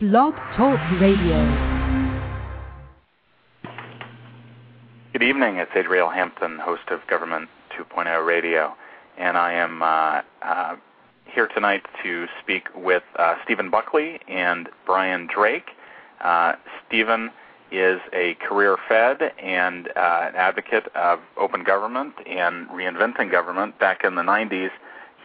Blog Talk Radio. Good evening. It's Adriel Hampton, host of Government 2.0 Radio, and I am uh, uh, here tonight to speak with uh, Stephen Buckley and Brian Drake. Uh, Stephen is a career Fed and uh, an advocate of open government and reinventing government. Back in the 90s,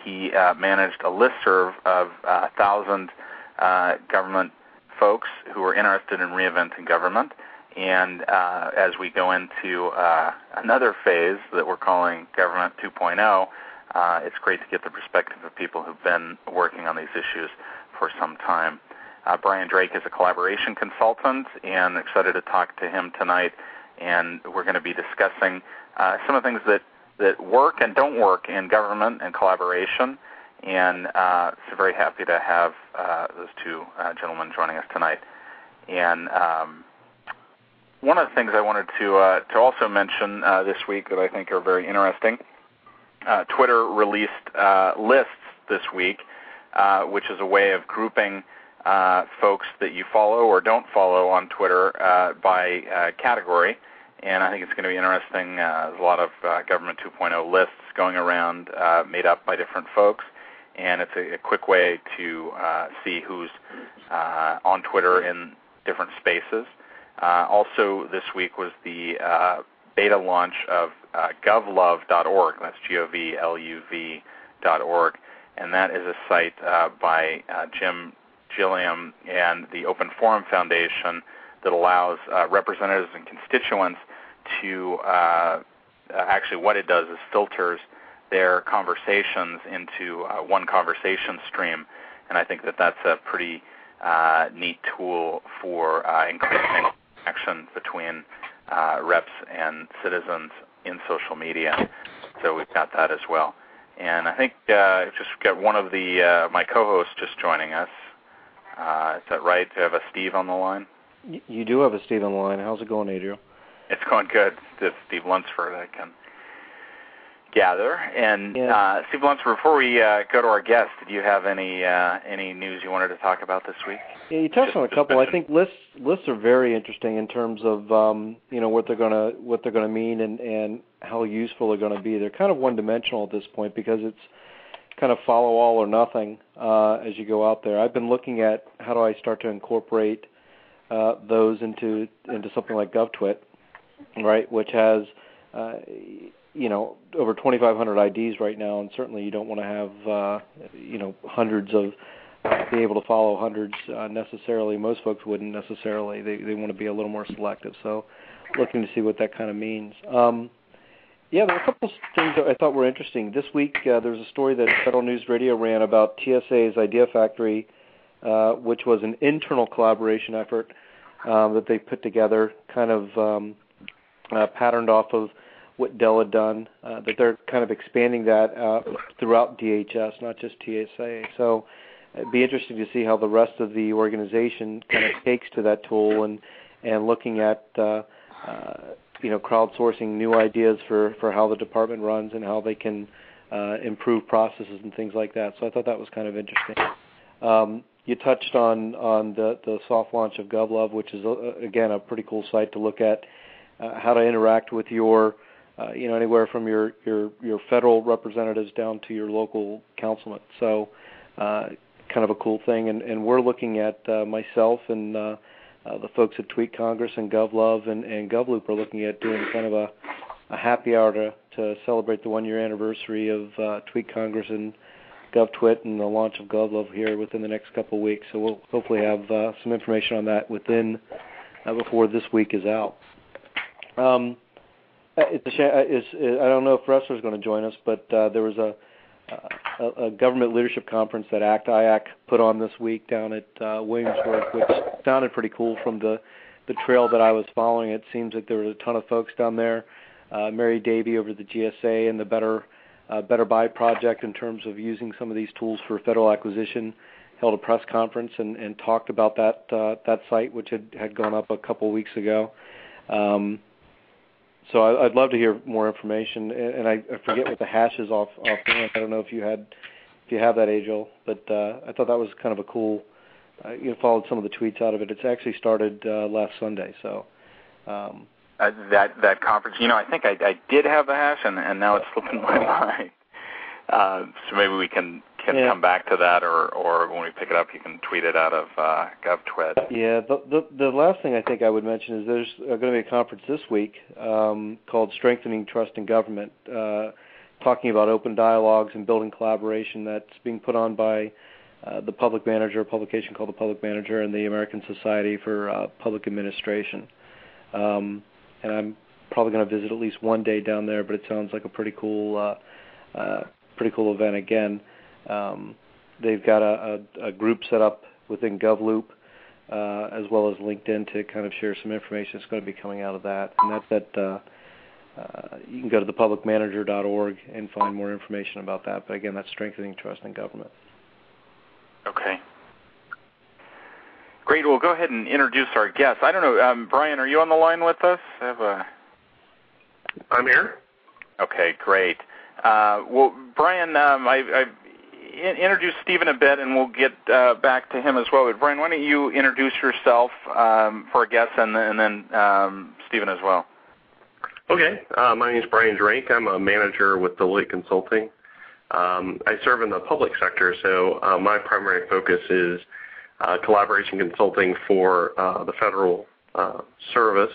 he uh, managed a listserv of uh, thousand uh, government folks who are interested in reinventing government. And uh, as we go into uh, another phase that we're calling Government 2.0, uh, it's great to get the perspective of people who've been working on these issues for some time. Uh, Brian Drake is a collaboration consultant, and excited to talk to him tonight. And we're going to be discussing uh, some of the things that, that work and don't work in government and collaboration. And uh, so very happy to have uh, those two uh, gentlemen joining us tonight. And um, one of the things I wanted to uh, to also mention uh, this week that I think are very interesting. Uh, Twitter released uh, lists this week, uh, which is a way of grouping uh, folks that you follow or don't follow on Twitter by category. And I think it's going to be interesting. There's a lot of Government 2.0 lists going around, made up by different folks, and it's a, a quick way to uh, see who's uh, on Twitter in different spaces. Uh, also, this week was the uh, beta launch of uh, govluv.org. That's G-O-V-L-U-V.org, and that is a site uh, by Jim Gilliam and the Open Forum Foundation that allows representatives and constituents to actually what it does is filters their conversations into uh, one conversation stream, and I think that that's a pretty uh, neat tool for uh, increasing connection between uh, reps and citizens in social media. So we've got that as well. And I think uh, just got one of the uh, my co-hosts just joining us. Uh, is that right? Do you have a Steve on the line? You do have a Steve on the line. How's it going, Adriel? It's going good. It's Steve Lunsford. I can gather. And Yeah. uh, Steve Lunsford, before we uh, go to our guest, did you have any uh, any news you wanted to talk about this week? Yeah, you touched Just- on a couple. I think lists lists are very interesting in terms of um, you know what they're gonna what they're gonna mean and and how useful they're gonna be. They're kind of one dimensional at this point because it's kind of follow all or nothing uh, as you go out there. I've been looking at how do I start to incorporate uh, those into into something like GovTwit, right, which has uh, you know over 2,500 IDs right now, and certainly you don't want to have uh, you know hundreds of be able to follow hundreds uh, necessarily. Most folks wouldn't necessarily. They they want to be a little more selective. So, looking to see what that kind of means. Um, yeah, there were a couple of things that I thought were interesting. This week, uh, there was a story that Federal News Radio ran about TSA's Idea Factory, uh, which was an internal collaboration effort um, that they put together, kind of um, uh, patterned off of what Dell had done. Uh, that they're kind of expanding that uh, throughout DHS, not just TSA. So it'd be interesting to see how the rest of the organization kind of takes to that tool and and looking at uh, uh, you know crowdsourcing new ideas for for how the department runs and how they can uh, improve processes and things like that. So I thought that was kind of interesting. Um, you touched on on the the soft launch of GovLuv, which is uh, again a pretty cool site to look at uh, how to interact with your uh, you know anywhere from your your your federal representatives down to your local councilman. So uh, kind of a cool thing, and, and we're looking at uh, myself and uh, uh, the folks at Tweet Congress and GovLuv and, and GovLoop are looking at doing kind of a, a happy hour to, to celebrate the one year anniversary of uh, Tweet Congress and GovTwit and the launch of GovLuv here within the next couple of weeks. So we'll hopefully have uh, some information on that within uh, before this week is out. Um, it's a sh- uh, it's, uh, I don't know if Ressler's going to join us, but uh, there was a, a, a government leadership conference that ACT IAC put on this week down at uh, Williamsburg, which sounded pretty cool from the the trail that I was following. It seems like there was a ton of folks down there. Uh, Mary Davie over the GSA and the Better uh, Better Buy project in terms of using some of these tools for federal acquisition held a press conference and, and talked about that uh, that site, which had, had gone up a couple weeks ago. Um, so I, I'd love to hear more information, and, and I, I forget what the hash is off offhand. I don't know if you had if you have that, Adriel, but uh, I thought that was kind of a cool uh, you followed some of the tweets out of it. It's actually started uh, last Sunday, so. Um, uh, that that conference, you know, I think I, I did have the hash, and, and now it's slipping my mind. Uh, so maybe we can can yeah. come back to that, or or when we pick it up, you can tweet it out of uh, GovTwit. Yeah. The, the the last thing I think I would mention is there's uh, going to be a conference this week um, called Strengthening Trust in Government, uh, talking about open dialogues and building collaboration. That's being put on by uh, the Public Manager, a publication called the Public Manager, and the American Society for uh, Public Administration. Um, and I'm probably going to visit at least one day down there, but it sounds like a pretty cool, uh, uh, pretty cool event. Again, um, they've got a, a, a group set up within GovLoop, uh, as well as LinkedIn to kind of share some information that's going to be coming out of that. And that's at uh, uh, you can go to thepublicmanager.org and find more information about that. But again, that's strengthening trust in government. Okay. Great. We'll go ahead and introduce our guest. I don't know, um, Brian, are you on the line with us? I have a... I'm here. Okay, great. Uh, well, Brian, um, I, I introduced Stephen a bit, and we'll get uh, back to him as well. But Brian, why don't you introduce yourself um, for a guest, and, and then um, Stephen as well. Okay. Uh, my name is Brian Drake. I'm a manager with Deloitte Consulting. Um, I serve in the public sector, so uh, my primary focus is uh, collaboration consulting for uh, the federal uh, service.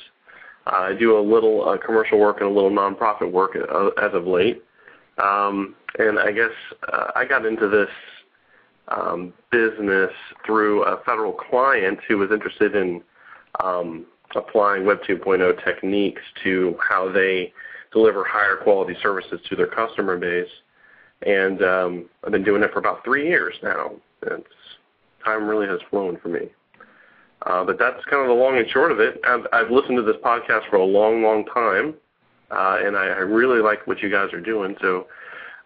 I do a little commercial work and a little nonprofit work as of late. Um, and I guess I got into this um, business through a federal client who was interested in um, applying Web 2.0 techniques to how they deliver higher quality services to their customer base. And um, I've been doing it for about three years now. It's, time really has flown for me. Uh, but that's kind of the long and short of it. I've, I've listened to this podcast for a long, long time, uh, and I, I really like what you guys are doing. So,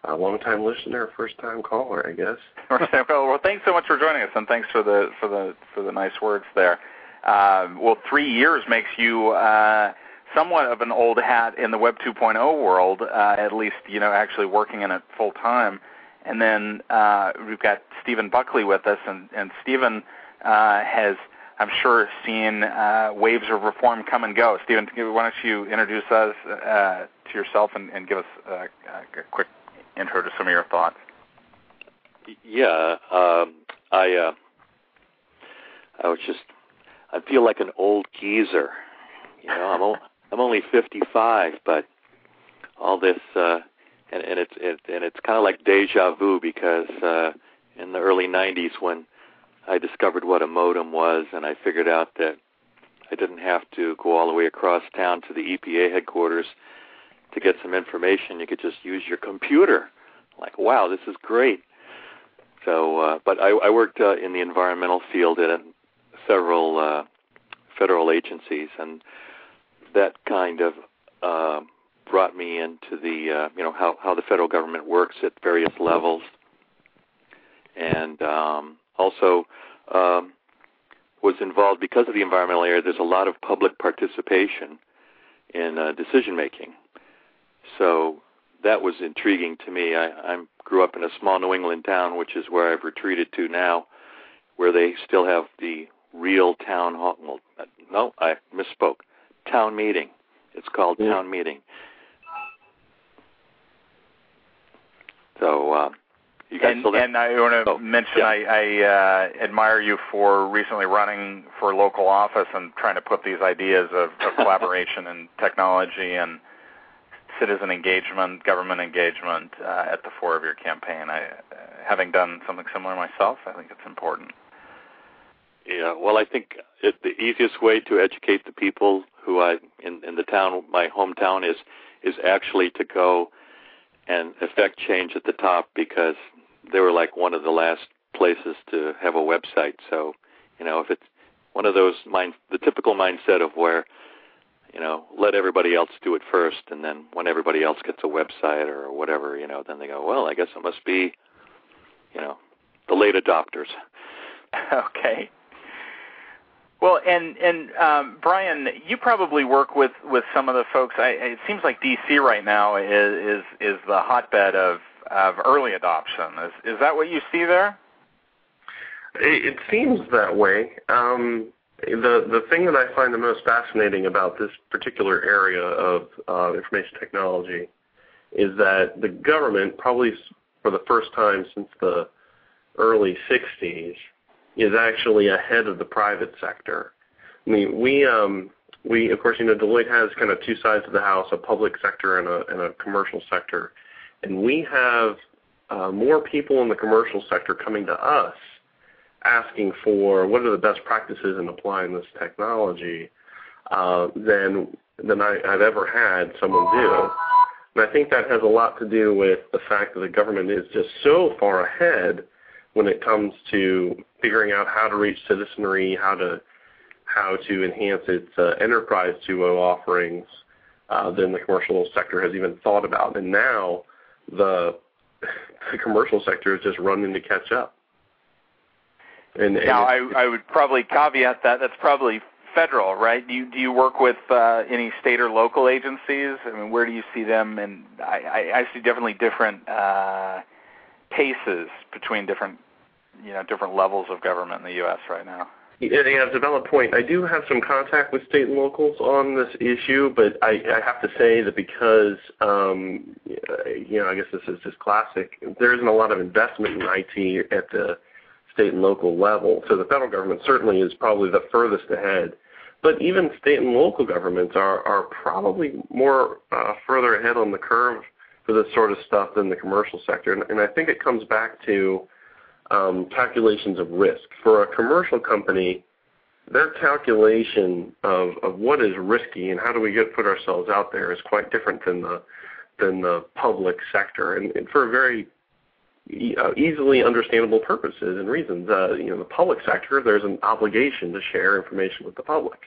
a uh, long time listener, first time caller, I guess. well, well, thanks so much for joining us, and thanks for the for the for the nice words there. Uh, well, three years makes you uh, somewhat of an old hat in the Web 2.0 world, uh, at least you know actually working in it full time. And then uh, we've got Stephen Buckley with us, and, and Stephen uh, has, I'm sure, seen uh, waves of reform come and go. Stephen, why don't you introduce us to yourself and, and give us a, a quick intro to some of your thoughts? Yeah, um, I uh, I was just I feel like an old geezer. You know, I'm o- I'm only 55, but all this uh, and, and it's it, and it's kind of like deja vu because uh, in the early 90s when I discovered what a modem was and I figured out that I didn't have to go all the way across town to the EPA headquarters to get some information. You could just use your computer. Like, wow, this is great. So, uh, but I, I worked uh, in the environmental field at several uh, federal agencies, and that kind of uh, brought me into the uh, you know how how the federal government works at various levels, and um, also um, was involved because of the environmental area. There's a lot of public participation in uh, decision making, so that was intriguing to me. I, I grew up in a small New England town, which is where I've retreated to now, where they still have the real town hall. Well, no, I misspoke. Town meeting. It's called yeah. town meeting. So, uh, you guys and, still there? and I want to oh, mention yeah. I, I uh, admire you for recently running for local office and trying to put these ideas of, of collaboration and technology and citizen engagement, government engagement uh, at the fore of your campaign. I, uh, having done something similar myself, I think it's important. Yeah, well, I think it, the easiest way to educate the people who I in, in the town, my hometown, is is actually to go and effect change at the top because they were like one of the last places to have a website. So, you know, if it's one of those mind, the typical mindset of where, you know, let everybody else do it first, and then when everybody else gets a website or whatever, you know, then they go, well, I guess it must be, you know, the late adopters. Okay. Well, and and um, Brian, you probably work with with some of the folks. I, it seems like DC right now is is is the hotbed of of early adoption. Is is that what you see there? It, it seems that way. Um, the the thing that I find the most fascinating about this particular area of uh, information technology is that the government, probably for the first time since the early 60s, is actually ahead of the private sector. I mean, we um, we of course you know Deloitte has kind of two sides of the house: a public sector and a and a commercial sector, and we have uh, more people in the commercial sector coming to us asking for what are the best practices in applying this technology uh, than than I, I've ever had someone do. And I think that has a lot to do with the fact that the government is just so far ahead when it comes to figuring out how to reach citizenry, how to how to enhance its uh, enterprise 2.0 offerings uh, than the commercial sector has even thought about. And now the the commercial sector is just running to catch up. And, and now, I, I would probably caveat that that's probably federal, right? Do you do you work with uh, any state or local agencies? I mean, where do you see them? And I, I, I see definitely different uh, paces between different, you know, different levels of government in the U.S. right now. Yeah, yeah, a valid point. I do have some contact with state and locals on this issue, but I, I have to say that because, um, you know, I guess this is just classic. There isn't a lot of investment in IT at the state and local level. So the federal government certainly is probably the furthest ahead. But even state and local governments are, are probably more uh, further ahead on the curve for this sort of stuff than the commercial sector. And, and I think it comes back to um, calculations of risk. For a commercial company, their calculation of, of what is risky and how do we get put ourselves out there is quite different than the than the public sector, and, and for a very uh, easily understandable purposes and reasons. Uh, you know, the public sector, there's an obligation to share information with the public.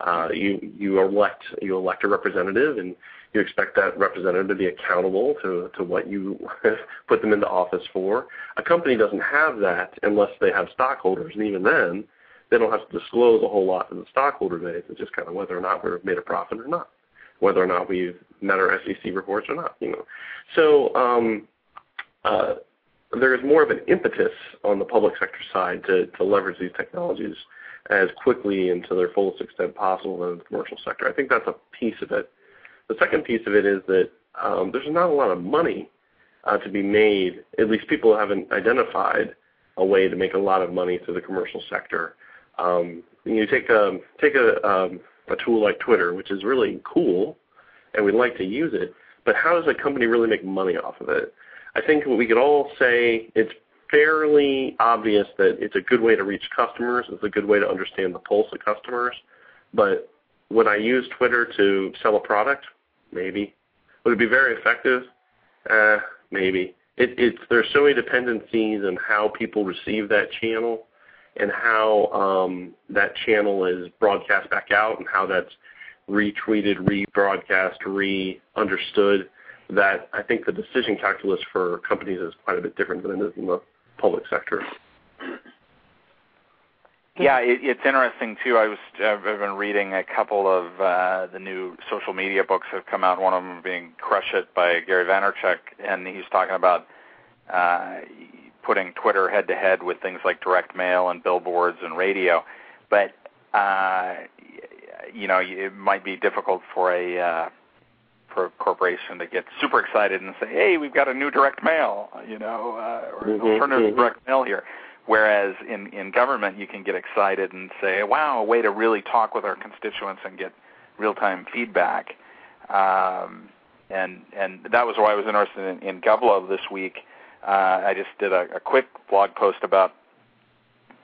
Uh, you you elect you elect a representative, and you expect that representative to be accountable to to what you put them into office for. A company doesn't have that unless they have stockholders, and even then, they don't have to disclose a whole lot to the stockholder base. It's just kind of whether or not we've made a profit or not, whether or not we've met our SEC reports or not. You know, so. Um, there is more of an impetus on the public sector side to, to leverage these technologies as quickly and to their fullest extent possible than the commercial sector. I think that's a piece of it. The second piece of it is that um, there's not a lot of money uh, to be made. At least people haven't identified a way to make a lot of money through the commercial sector. Um, you take a take a, um, a tool like Twitter, which is really cool, and we'd like to use it. But how does a company really make money off of it? I think what we could all say it's fairly obvious that it's a good way to reach customers. It's a good way to understand the pulse of customers. But would I use Twitter to sell a product? Maybe. Would it be very effective? Uh, maybe. It, it's there's so many dependencies on how people receive that channel and how um, that channel is broadcast back out and how that's retweeted, rebroadcast, re-understood that I think the decision calculus for companies is quite a bit different than it is in the public sector. Yeah, it, it's interesting too. I was I've been reading a couple of uh, the new social media books that have come out. One of them being "Crush It" by Gary Vaynerchuk, and he's talking about uh, putting Twitter head to head with things like direct mail and billboards and radio. But uh, you know, it might be difficult for a uh, corporation to get super excited and say, "Hey, we've got a new direct mail," you know, uh, or mm-hmm, alternative mm-hmm. direct mail here. Whereas in in government, you can get excited and say, "Wow, a way to really talk with our constituents and get real time feedback." Um, and and that was why I was interested in, in GovLuv this week. Uh, I just did a, a quick blog post about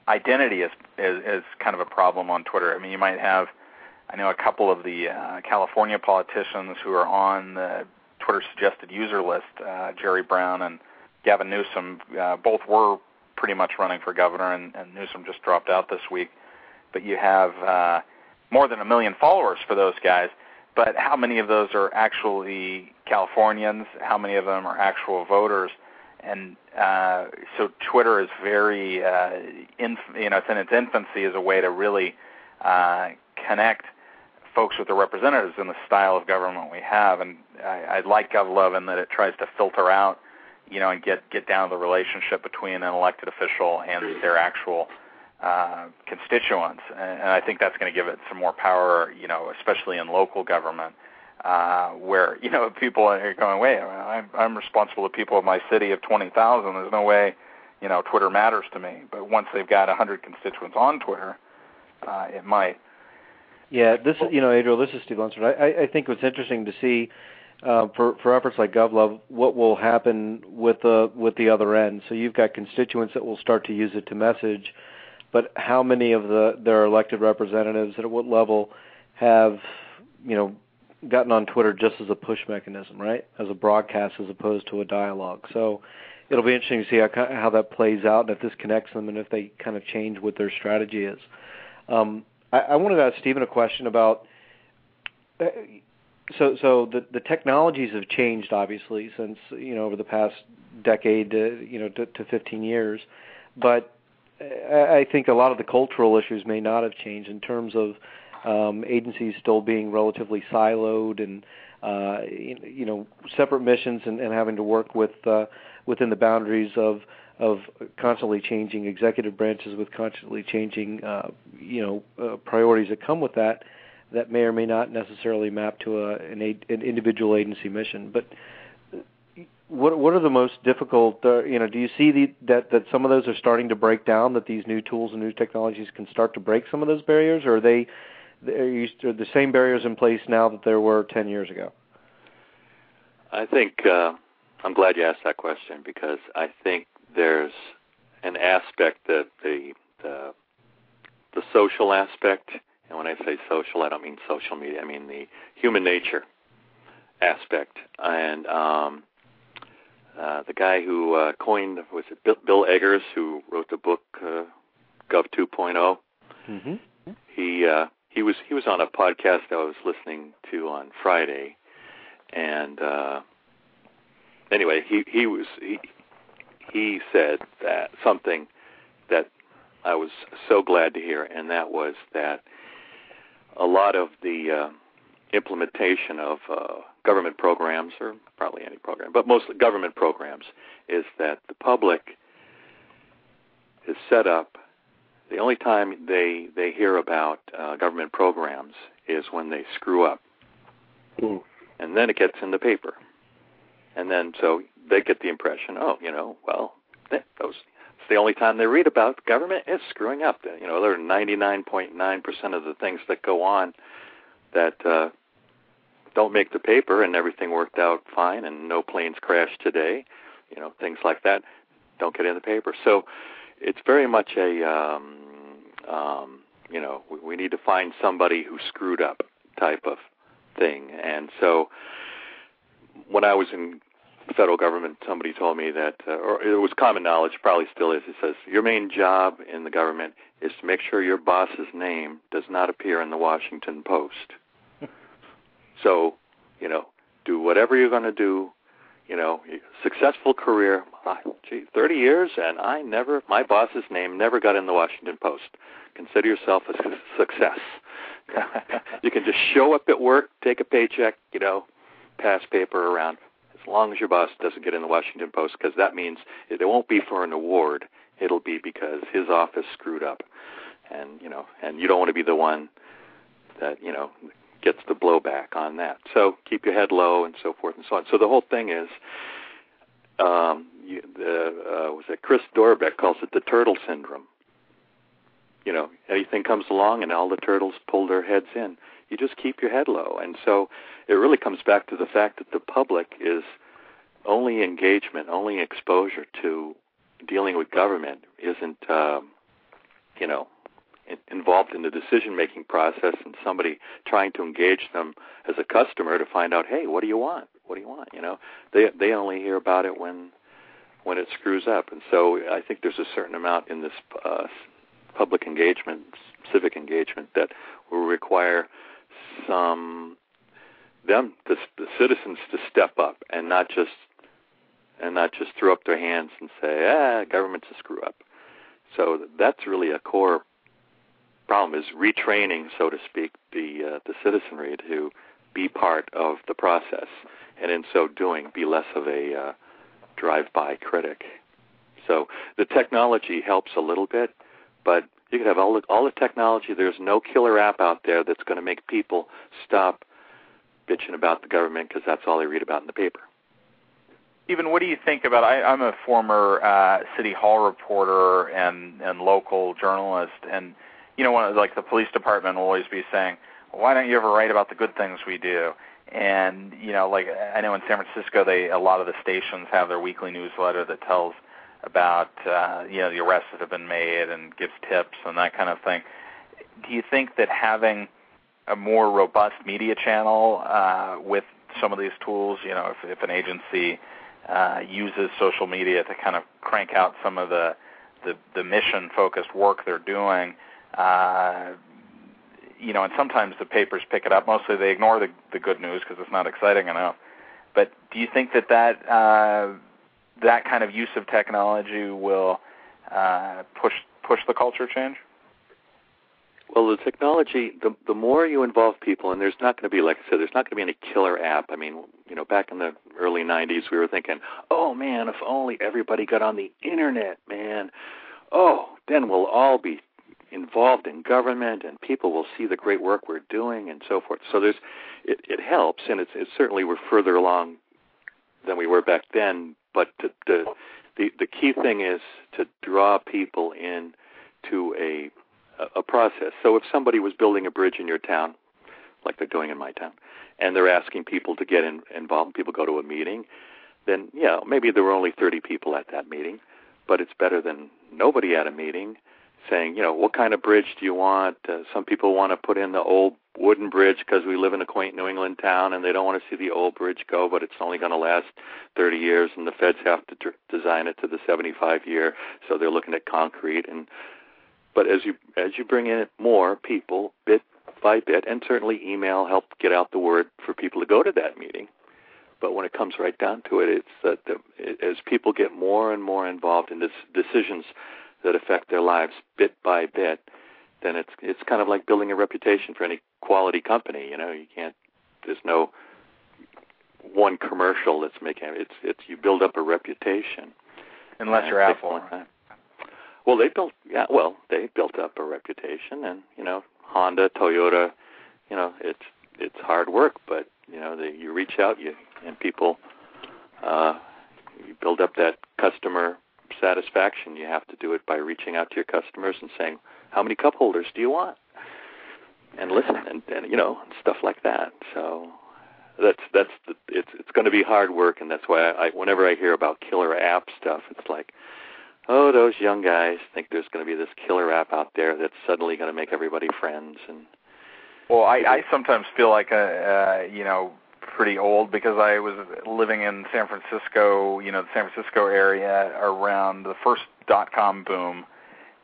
identity as, as as kind of a problem on Twitter. I mean, you might have I know a couple of the uh, California politicians who are on the Twitter suggested user list, uh, Jerry Brown and Gavin Newsom, uh, both were pretty much running for governor, and, and Newsom just dropped out this week. But you have uh, more than a million followers for those guys. But how many of those are actually Californians? How many of them are actual voters? And uh, so Twitter is very, uh, inf- you know, it's in its infancy as a way to really uh, connect folks with the representatives in the style of government we have. And I, I like GovLuv in that it tries to filter out, you know, and get get down to the relationship between an elected official and their actual uh, constituents. And, and I think that's going to give it some more power, you know, especially in local government. Uh, where you know people are going, wait, I'm, I'm responsible to people of my city of 20,000. There's no way, you know, Twitter matters to me. But once they've got 100 constituents on Twitter, uh, it might. Yeah, this is you know, Adriel. This is Steve Lunsford. I, I think it's interesting to see uh, for for efforts like GovLuv what will happen with the with the other end. So you've got constituents that will start to use it to message, but how many of the their elected representatives at what level have you know gotten on Twitter just as a push mechanism, right? As a broadcast as opposed to a dialogue. So it'll be interesting to see how how that plays out and if this connects them and if they kind of change what their strategy is. Um, I, I wanted to ask Stephen a question about. Uh, so, so the the technologies have changed obviously since you know over the past decade, to, you know, to, to 15 years, but I think a lot of the cultural issues may not have changed in terms of um, agencies still being relatively siloed and uh, you know separate missions and, and having to work with uh, within the boundaries of of constantly changing executive branches with constantly changing uh, you know uh, priorities that come with that that may or may not necessarily map to a, an, an individual agency mission. But what what are the most difficult? Uh, you know, do you see the, that that some of those are starting to break down? That these new tools and new technologies can start to break some of those barriers, or are they are the same barriers in place now that there were ten years ago? I think uh, I'm glad you asked that question because I think there's an aspect that the the, the social aspect, and when I say social, I don't mean social media. I mean the human nature aspect. And um, uh, the guy who uh, coined was it Bill, Bill Eggers, who wrote the book uh, Gov 2.0. Mm-hmm. He uh, he was he was on a podcast I was listening to on Friday, and uh, anyway, he he was he he said that something that I was so glad to hear, and that was that a lot of the uh, implementation of uh, government programs, or probably any program, but mostly government programs, is that the public is set up. The only time they they hear about uh, government programs is when they screw up, mm. and then it gets in the paper, and then so they get the impression, oh, you know, well, those it's the only time they read about government is screwing up. You know, there are 99.9% of the things that go on that uh, don't make the paper, and everything worked out fine, and no planes crashed today. You know, things like that don't get in the paper. So it's very much a, um, um, you know, we, we need to find somebody who screwed up type of thing. And so when I was in federal government, somebody told me that, uh, or it was common knowledge, probably still is. It says your main job in the government is to make sure your boss's name does not appear in the Washington Post. so, you know, do whatever you're going to do. You know, successful career. Uh, gee, 30 years, and I never, my boss's name never got in the Washington Post. Consider yourself a success. you can just show up at work, take a paycheck, you know, pass paper around as long as your boss doesn't get in the Washington Post, because that means it won't be for an award. It'll be because his office screwed up, and you know, and you don't want to be the one that you know gets the blowback on that. So keep your head low and so forth and so on. So the whole thing is, um, you, the uh, was it Chris Dorbeck calls it the turtle syndrome. You know, anything comes along and all the turtles pull their heads in you just keep your head low. And so it really comes back to the fact that the public is only engagement, only exposure to dealing with government isn't, um, you know, involved in the decision making process and somebody trying to engage them as a customer to find out, hey, what do you want? What do you want? You know, they they only hear about it when when it screws up. And so I think there's a certain amount in this uh, public engagement, civic engagement that will require some them the, the citizens to step up and not just and not just throw up their hands and say, "Ah, government's a screw up." So that's really a core problem is retraining, so to speak, the uh, the citizenry to be part of the process, and in so doing, be less of a uh, drive-by critic. So the technology helps a little bit, but you could have all the, all the technology. There's no killer app out there that's going to make people stop bitching about the government because that's all they read about in the paper. Even what do you think about? I, I'm a former uh, city hall reporter and and local journalist, and you know, like the police department will always be saying, "Why don't you ever write about the good things we do?" And you know, like I know in San Francisco, they a lot of the stations have their weekly newsletter that tells about uh, you know the arrests that have been made and gives tips and that kind of thing. Do you think that having a more robust media channel uh, with some of these tools, you know, if, if an agency uh, uses social media to kind of crank out some of the the, the mission focused work they're doing, uh, you know, and sometimes the papers pick it up. Mostly they ignore the, the good news because it's not exciting enough. But do you think that that uh, that kind of use of technology will uh, push push the culture change? Well, the technology, the the more you involve people, and there's not going to be, like I said, there's not going to be any killer app. I mean, you know, back in the early '90s, we were thinking, oh man, if only everybody got on the internet, man. Oh, then we'll all be involved in government, and people will see the great work we're doing, and so forth. So there's, it, it helps, and it's, it's certainly we're further along than we were back then. But to, to, the the key thing is to draw people in to a a process. So if somebody was building a bridge in your town, like they're doing in my town, and they're asking people to get in, involved, people go to a meeting, then yeah, maybe there were only 30 people at that meeting, but it's better than nobody at a meeting saying, you know, what kind of bridge do you want? Uh, some people want to put in the old wooden bridge because we live in a quaint New England town and they don't want to see the old bridge go, but it's only going to last 30 years and the feds have to d- design it to the 75 year, so they're looking at concrete and but as you as you bring in more people bit by bit, and certainly email helped get out the word for people to go to that meeting. But when it comes right down to it, it's that the, as people get more and more involved in this decisions that affect their lives bit by bit, then it's it's kind of like building a reputation for any quality company. You know, you can't. There's no one commercial that's making it's it's you build up a reputation. Unless you're Apple. Well, they built yeah. Well, they built up a reputation, and you know, Honda, Toyota. You know, it's it's hard work, but you know, they, you reach out, you and people, uh, you build up that customer satisfaction. You have to do it by reaching out to your customers and saying, "How many cup holders do you want?" And listen, and, and you know, stuff like that. So that's that's the, it's it's going to be hard work, and that's why I, I whenever I hear about killer app stuff, it's like oh, those young guys think there's going to be this killer app out there that's suddenly going to make everybody friends and. Well, I, I sometimes feel like a, uh, you know, pretty old because I was living in San Francisco, you know, the San Francisco area around the first dot com boom,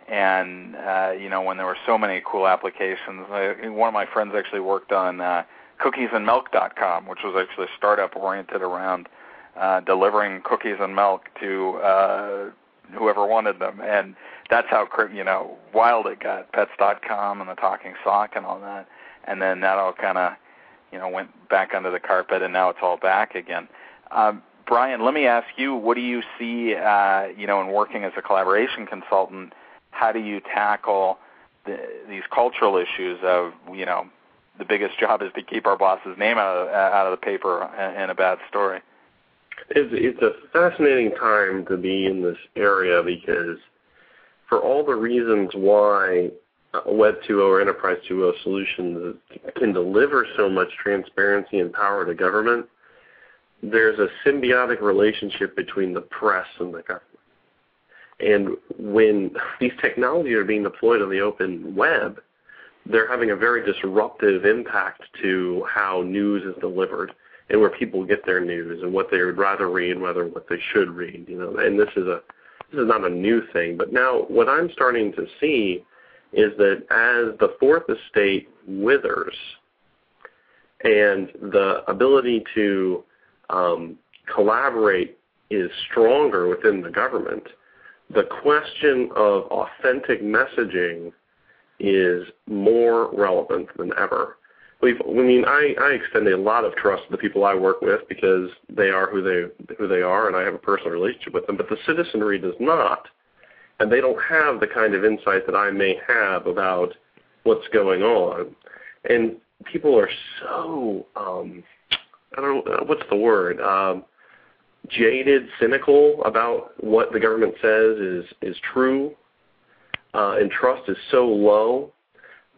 and uh, you know when there were so many cool applications. I, one of my friends actually worked on uh, cookiesandmilk.com, which was actually a startup oriented around uh, delivering cookies and milk to uh, whoever wanted them, and that's how you know wild it got. Pets.com and the talking sock and all that, and then that all kind of you know went back under the carpet, and now it's all back again. Um, Brian, let me ask you, what do you see, uh, you know, in working as a collaboration consultant? How do you tackle the, these cultural issues of, you know, the biggest job is to keep our boss's name out of, out of the paper in a bad story? It's, it's a fascinating time to be in this area because for all the reasons why Web 2.0 or Enterprise 2.0 solutions can deliver so much transparency and power to government, there's a symbiotic relationship between the press and the government. And when these technologies are being deployed on the open web, they're having a very disruptive impact to how news is delivered and where people get their news and what they would rather read, whether what they should read. You know, and this is a this is not a new thing. But now what I'm starting to see is that as the fourth estate withers and the ability to um, collaborate is stronger within the government, the question of authentic messaging is more relevant than ever we've. I mean, I I extend a lot of trust to the people I work with because they are who they who they are, and I have a personal relationship with them. But the citizenry does not, and they don't have the kind of insight that I may have about what's going on. And people are so um, I don't know what's the word. Um, jaded, cynical about what the government says is is true, uh, and trust is so low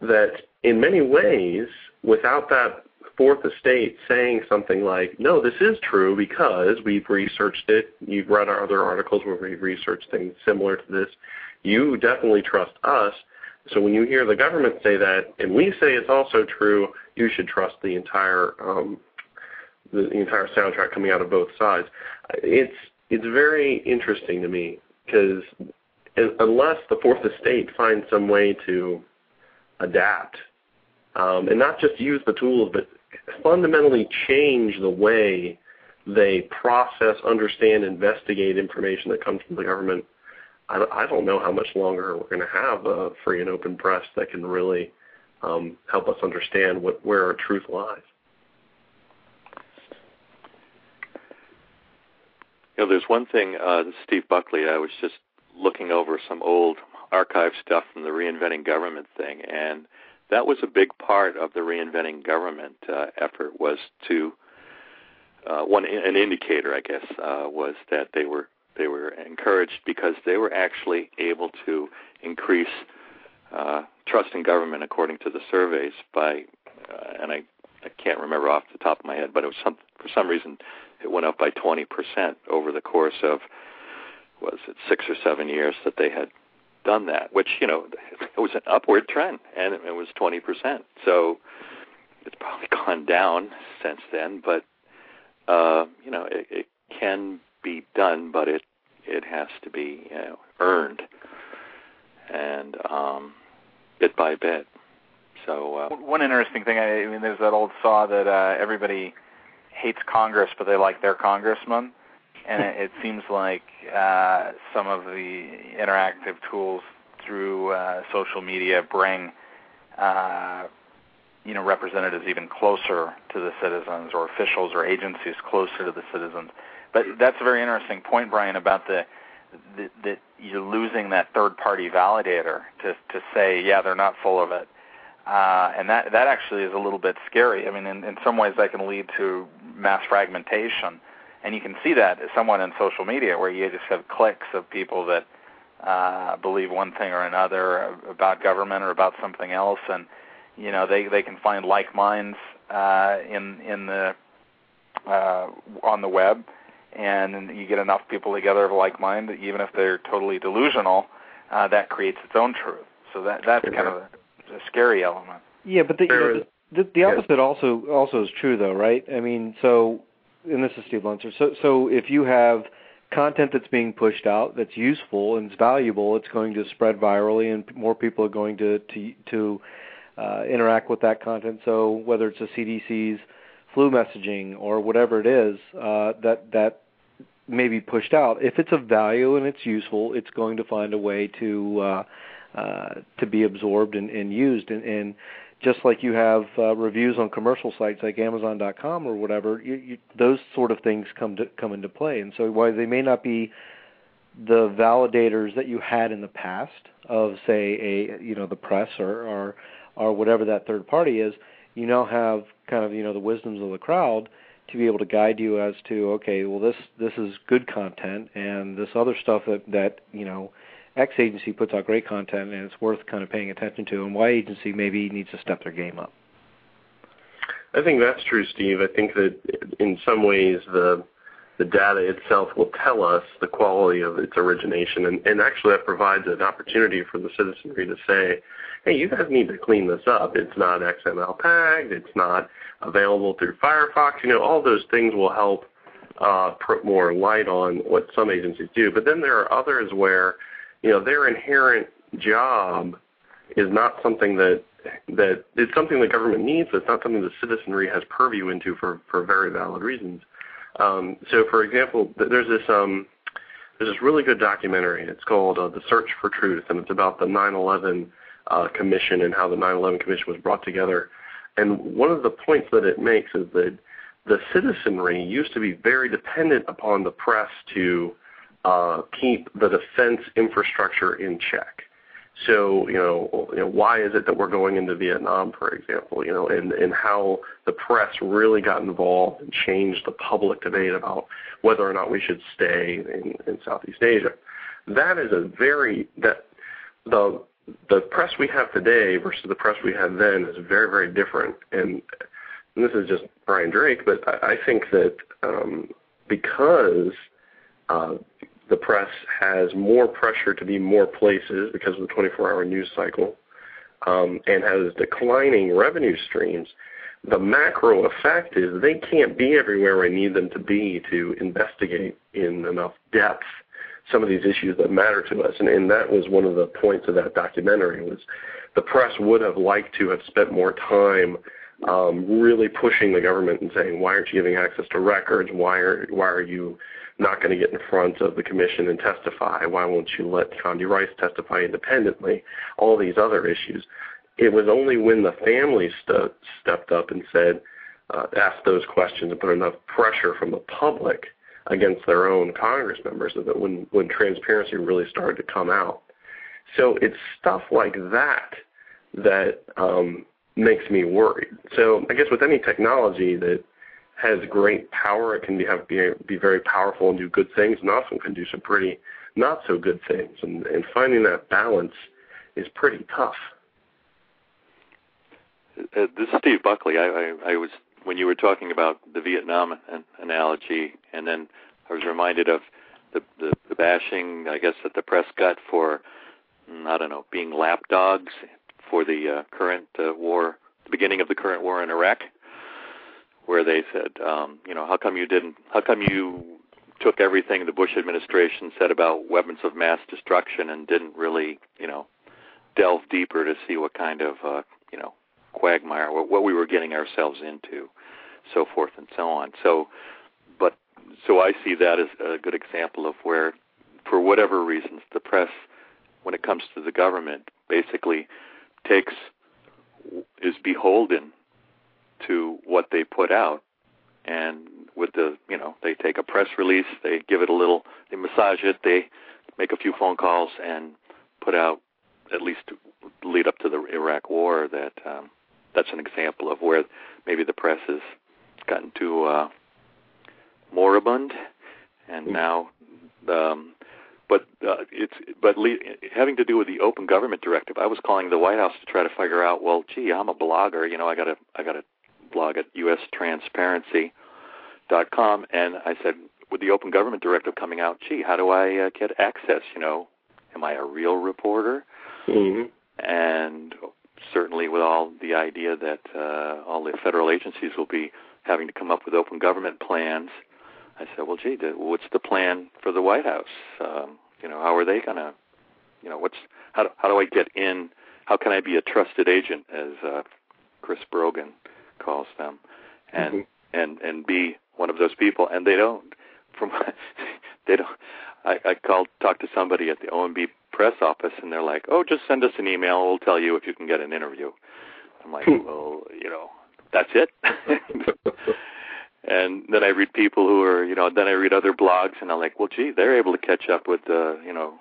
that in many ways, without that fourth estate saying something like, "No, this is true because we've researched it. You've read our other articles where we've researched things similar to this. You definitely trust us." So when you hear the government say that, and we say it's also true, you should trust the entire um, the, the entire soundtrack coming out of both sides. It's it's very interesting to me because unless the fourth estate finds some way to adapt um, and not just use the tools, but fundamentally change the way they process, understand, investigate information that comes from the government. I, I don't know how much longer we're going to have a free and open press that can really um, help us understand what where our truth lies. You know, there's one thing, uh, Steve Buckley. I was just looking over some old archive stuff from the reinventing government thing, and that was a big part of the reinventing government uh, effort. Was to uh, one an indicator, I guess, uh, was that they were they were encouraged because they were actually able to increase uh, trust in government according to the surveys by, uh, and I I can't remember off the top of my head, but it was some for some reason it went up by 20% over the course of was it six or seven years that they had done that, which you know it was an upward trend, and it was 20%. So it's probably gone down since then, but uh, you know it, it can be done, but it it has to be you know, earned and um, bit by bit. So uh, one interesting thing, I mean, there's that old saw that uh, everybody hates Congress, but they like their congressman. And it, it seems like uh, some of the interactive tools through uh, social media bring, uh, you know, representatives even closer to the citizens, or officials or agencies closer to the citizens. But that's a very interesting point, Brian, about the that, you're losing that third-party validator to to say, yeah, they're not full of it. Uh, and that that actually is a little bit scary. I mean, in, in some ways, that can lead to mass fragmentation, and you can see that somewhat in social media, where you just have cliques of people that uh, believe one thing or another about government or about something else, and you know they they can find like minds uh, in in the uh, on the web, and you get enough people together of like mind, that even if they're totally delusional, uh, that creates its own truth. So that that's kind of a a scary element. Yeah, but the, you know, the, the opposite also also is true though, right? I mean, so and this is Steve Lunsford. So so if you have content that's being pushed out that's useful and it's valuable, it's going to spread virally, and more people are going to to to uh, interact with that content. So whether it's the CDC's flu messaging or whatever it is uh, that that may be pushed out, if it's of value and it's useful, it's going to find a way to uh, uh, to be absorbed and, and used. And, and just like you have uh, reviews on commercial sites like Amazon.com or whatever, you, you, those sort of things come to come into play. And so while they may not be the validators that you had in the past of say a you know the press or or, or whatever that third party is, you now have kind of you know the wisdoms of the crowd to be able to guide you as to okay, well this this is good content and this other stuff that that you know X agency puts out great content and it's worth kind of paying attention to, and Y agency maybe needs to step their game up. I think that's true, Steve. I think that in some ways the the data itself will tell us the quality of its origination, and, and actually that provides an opportunity for the citizenry to say, hey, you guys need to clean this up. It's not XML tagged. It's not available through Firefox. You know, all those things will help uh, put more light on what some agencies do. But then there are others where you know their inherent job is not something that that it's something the government needs, but it's not something the citizenry has purview into for for very valid reasons. Um, so, for example, there's this um, there's this really good documentary. It's called uh, The Search for Truth, and it's about the 9/11 uh, Commission and how the 9/11 Commission was brought together. And one of the points that it makes is that the citizenry used to be very dependent upon the press to uh, keep the defense infrastructure in check. So, you know, you know, why is it that we're going into Vietnam, for example, you know, and, and how the press really got involved and changed the public debate about whether or not we should stay in, in Southeast Asia. That is a very, that the, the press we have today versus the press we had then is very, very different. And, and this is just Brian Drake, but I, I think that um, because uh, the press has more pressure to be more places because of the 24-hour news cycle um, and has declining revenue streams, the macro effect is they can't be everywhere I need them to be to investigate in enough depth some of these issues that matter to us. And, and that was one of the points of that documentary was the press would have liked to have spent more time um, really pushing the government and saying, why aren't you giving access to records? Why are, why are you not going to get in front of the commission and testify? Why won't you let Condi Rice testify independently? All these other issues. It was only when the family st- stepped up and said, uh, asked those questions and put enough pressure from the public against their own Congress members that when, when transparency really started to come out. So it's stuff like that that um, makes me worried. So I guess with any technology that has great power. It can be, have, be, be very powerful and do good things, and often can do some pretty not so good things. And, and finding that balance is pretty tough. Uh, this is Steve Buckley. I, I, I was when you were talking about the Vietnam an, analogy, and then I was reminded of the, the, the bashing, I guess, that the press got for mm, I don't know being lapdogs for the uh, current uh, war, the beginning of the current war in Iraq where they said, um, you know, how come you didn't? How come you took everything the Bush administration said about weapons of mass destruction and didn't really, you know, delve deeper to see what kind of, uh, you know, quagmire, what, what we were getting ourselves into, so forth and so on. So, but so I see that as a good example of where, for whatever reasons, the press, when it comes to the government, basically takes is beholden to what they put out. And with the, you know, they take a press release, they give it a little, they massage it, they make a few phone calls and put out, at least lead up to the Iraq War, that um, that's an example of where maybe the press has gotten too uh, moribund, and mm-hmm. now um, but uh, it's but le- having to do with the open government directive. I was calling the White House to try to figure out. Well, gee, I'm a blogger. You know, I got to I got to blog at ustransparency.com, and I said, with the Open Government Directive coming out, gee, how do I uh, get access? You know, am I a real reporter? Mm-hmm. And certainly with all the idea that uh, all the federal agencies will be having to come up with open government plans, I said, well, gee, what's the plan for the White House? Um, you know, how are they going to, you know, what's how do, how do I get in? How can I be a trusted agent, as uh, Chris Brogan calls them, and mm-hmm. and and be one of those people, and they don't. From they don't. I, I called, talked to somebody at the OMB press office, and they're like, "Oh, just send us an email. We'll tell you if you can get an interview." I'm like, hmm. "Well, you know, that's it." and then I read people who are, you know, then I read other blogs, and I'm like, "Well, gee, they're able to catch up with, uh, you know,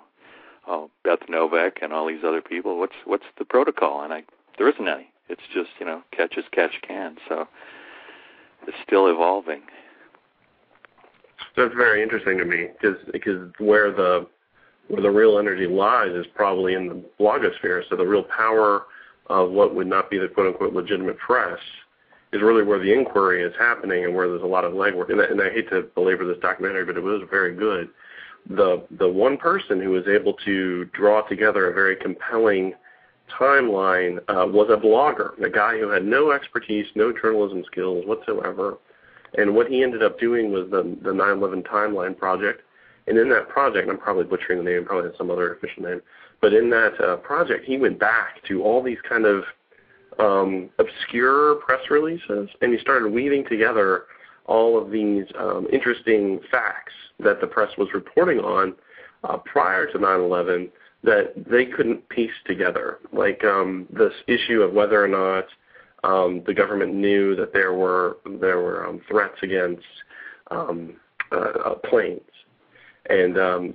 oh, Beth Noveck and all these other people. What's what's the protocol?" And I, there isn't any. It's just you know catch as catch can. So it's still evolving. That's very interesting to me because because where the where the real energy lies is probably in the blogosphere. So the real power of what would not be the quote unquote legitimate press is really where the inquiry is happening and where there's a lot of legwork. And and I hate to belabor this documentary, but it was very good. The the one person who was able to draw together a very compelling timeline uh, was a blogger, a guy who had no expertise, no journalism skills whatsoever. And what he ended up doing was the the 9/11 timeline project. And in that project, I'm probably butchering the name, probably has some other official name, but in that uh, project, he went back to all these kind of um, obscure press releases, and he started weaving together all of these um, interesting facts that the press was reporting on uh, prior to 9/11 that they couldn't piece together, like um, this issue of whether or not um, the government knew that there were there were um, threats against um, uh, uh, planes, and um,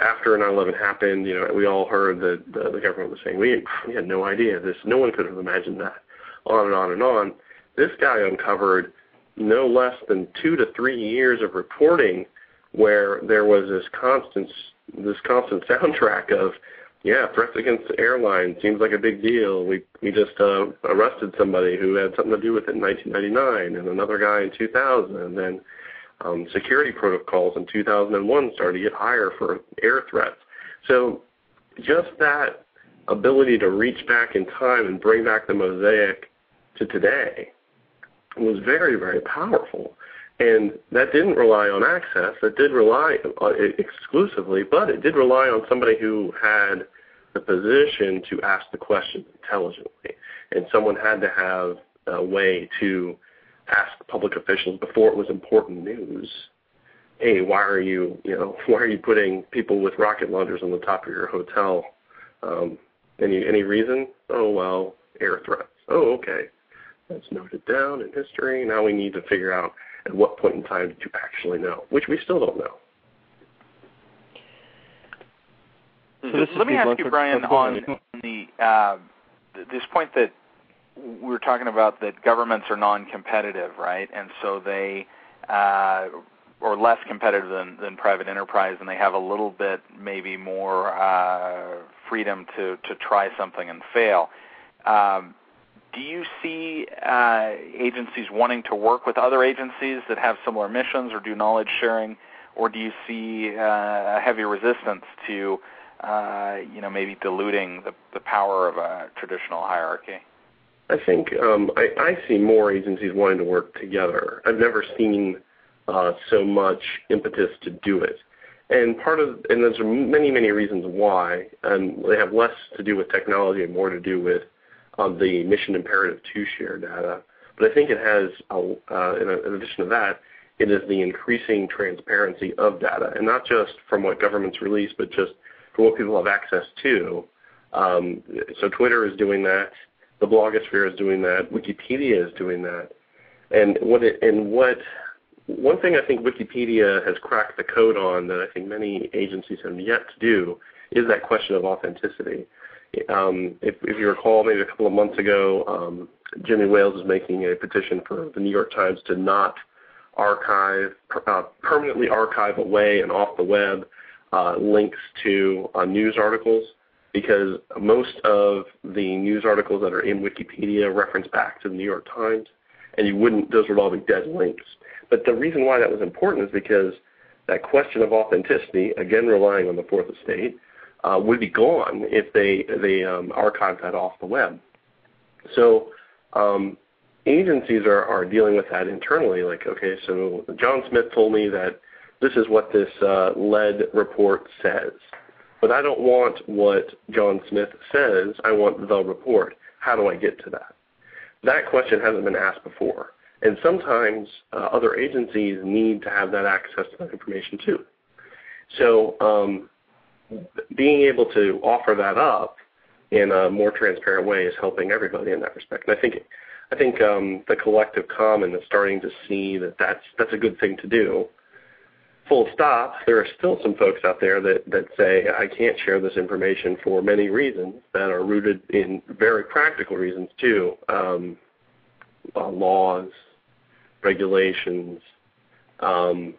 after 9/11 happened, you know, we all heard that the, the government was saying we, we had no idea this, no one could have imagined that, on and on and on. This guy uncovered no less than two to three years of reporting where there was this constant this constant soundtrack of yeah threats against the airline seems like a big deal. We we just uh, arrested somebody who had something to do with it in 1999 and another guy in 2000 and then um, security protocols in 2001 started to get higher for air threats. So just that ability to reach back in time and bring back the mosaic to today was very, very powerful. And that didn't rely on access. It did rely it exclusively, but it did rely on somebody who had the position to ask the question intelligently. And someone had to have a way to ask public officials before it was important news. Hey, why are you, you know, why are you putting people with rocket launchers on the top of your hotel? Um, any any reason? Oh well, air threats. Oh okay. That's noted down in history. Now we need to figure out at what point in time did you actually know, which we still don't know. So Let me ask you, Brian, on the uh, this point that we are talking about that governments are non-competitive, right? And so they uh, or less competitive than, than private enterprise, and they have a little bit maybe more uh, freedom to to try something and fail. Um, do you see uh, agencies wanting to work with other agencies that have similar missions or do knowledge sharing, or do you see uh, a heavy resistance to, uh, you know, maybe diluting the, the power of a traditional hierarchy? I think um, I, I see more agencies wanting to work together. I've never seen uh, so much impetus to do it. And part of, and there's many, many reasons why, and they have less to do with technology and more to do with on the mission imperative to share data. But I think it has, uh, in, in addition to that, it is the increasing transparency of data, and not just from what governments release, but just from what people have access to. Um, so Twitter is doing that, the blogosphere is doing that, Wikipedia is doing that, and what it, and what one thing I think Wikipedia has cracked the code on that I think many agencies have yet to do is that question of authenticity. Um, if, if you recall, maybe a couple of months ago, um, Jimmy Wales was making a petition for the New York Times to not archive, uh, permanently archive away and off the web uh, links to uh, news articles because most of the news articles that are in Wikipedia reference back to the New York Times, and you wouldn't; those would all be dead links. But the reason why that was important is because that question of authenticity, again relying on the fourth estate, uh, would be gone if they they um, archive that off the web. So um, agencies are, are dealing with that internally. Like, okay, so John Smith told me that this is what this uh, lead report says, but I don't want what John Smith says. I want the report. How do I get to that? That question hasn't been asked before. And sometimes uh, other agencies need to have that access to that information too. So um, being able to offer that up in a more transparent way is helping everybody in that respect. And I think I think um, the collective common is starting to see that that's that's a good thing to do. Full stop. There are still some folks out there that that say I can't share this information for many reasons that are rooted in very practical reasons too, um, uh, laws, regulations, um,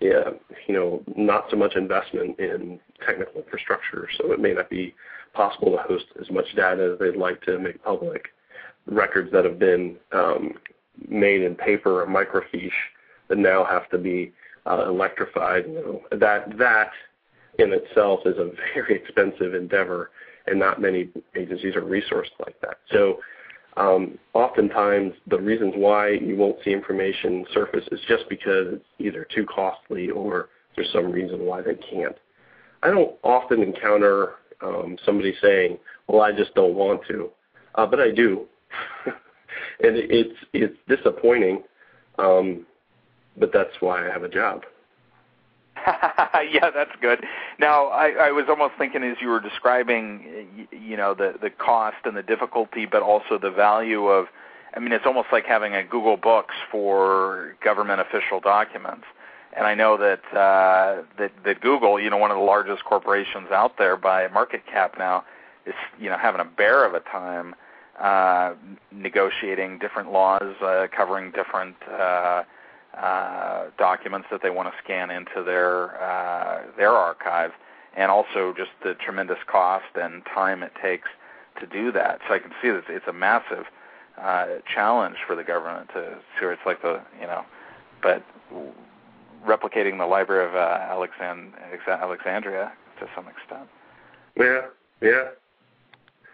you know, not so much investment in technical infrastructure, so it may not be possible to host as much data as they'd like to make public. Records that have been um, made in paper or microfiche that now have to be uh, electrified. You know, that that in itself is a very expensive endeavor, and not many agencies are resourced like that. So um, oftentimes, the reasons why you won't see information surface is just because it's either too costly or there's some reason why they can't. I don't often encounter um, somebody saying, "Well, I just don't want to," uh, but I do, and it's it's disappointing, um, but that's why I have a job. yeah, that's good. Now, I, I was almost thinking as you were describing, you know, the the cost and the difficulty, but also the value of I mean, it's almost like having a Google Books for government official documents. And I know that uh, that that Google, you know, one of the largest corporations out there by market cap now, is you know having a bear of a time uh, negotiating different laws uh, covering different uh, uh, documents that they want to scan into their uh, their archive, and also just the tremendous cost and time it takes to do that. So I can see that it's a massive uh, challenge for the government to. So it's like the you know, but replicating the Library of uh, Alexand- Alexandria to some extent. Yeah, yeah.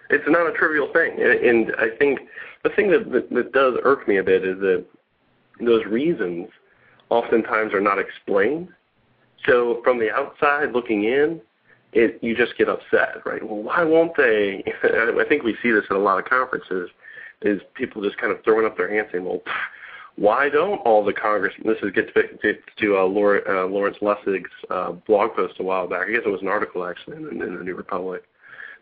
It's not a trivial thing, and I think the thing that, that that does irk me a bit is that those reasons oftentimes are not explained. So from the outside looking in, it you just get upset, right? Well, why won't they? I think we see this at a lot of conferences, is people just kind of throwing up their hands saying, well why don't all the congressmen, this is gets to uh, uh, Lawrence Lessig's uh, blog post a while back, I guess it was an article actually in, in the New Republic,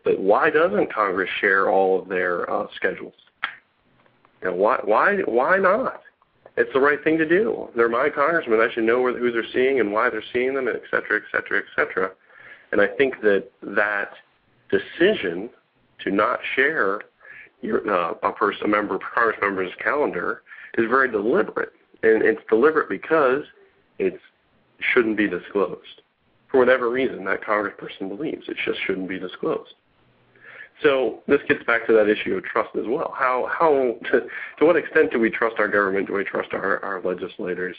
but why doesn't Congress share all of their uh, schedules? Why, why, why not? It's the right thing to do. They're my congressmen. I should know where, who they're seeing and why they're seeing them, and et cetera, et cetera, et cetera. And I think that that decision to not share your, uh, a person, a member, Congress member's calendar is very deliberate, and it's deliberate because it shouldn't be disclosed for whatever reason that congressperson believes it just shouldn't be disclosed. So this gets back to that issue of trust as well. How how to, to what extent do we trust our government? Do we trust our, our legislators?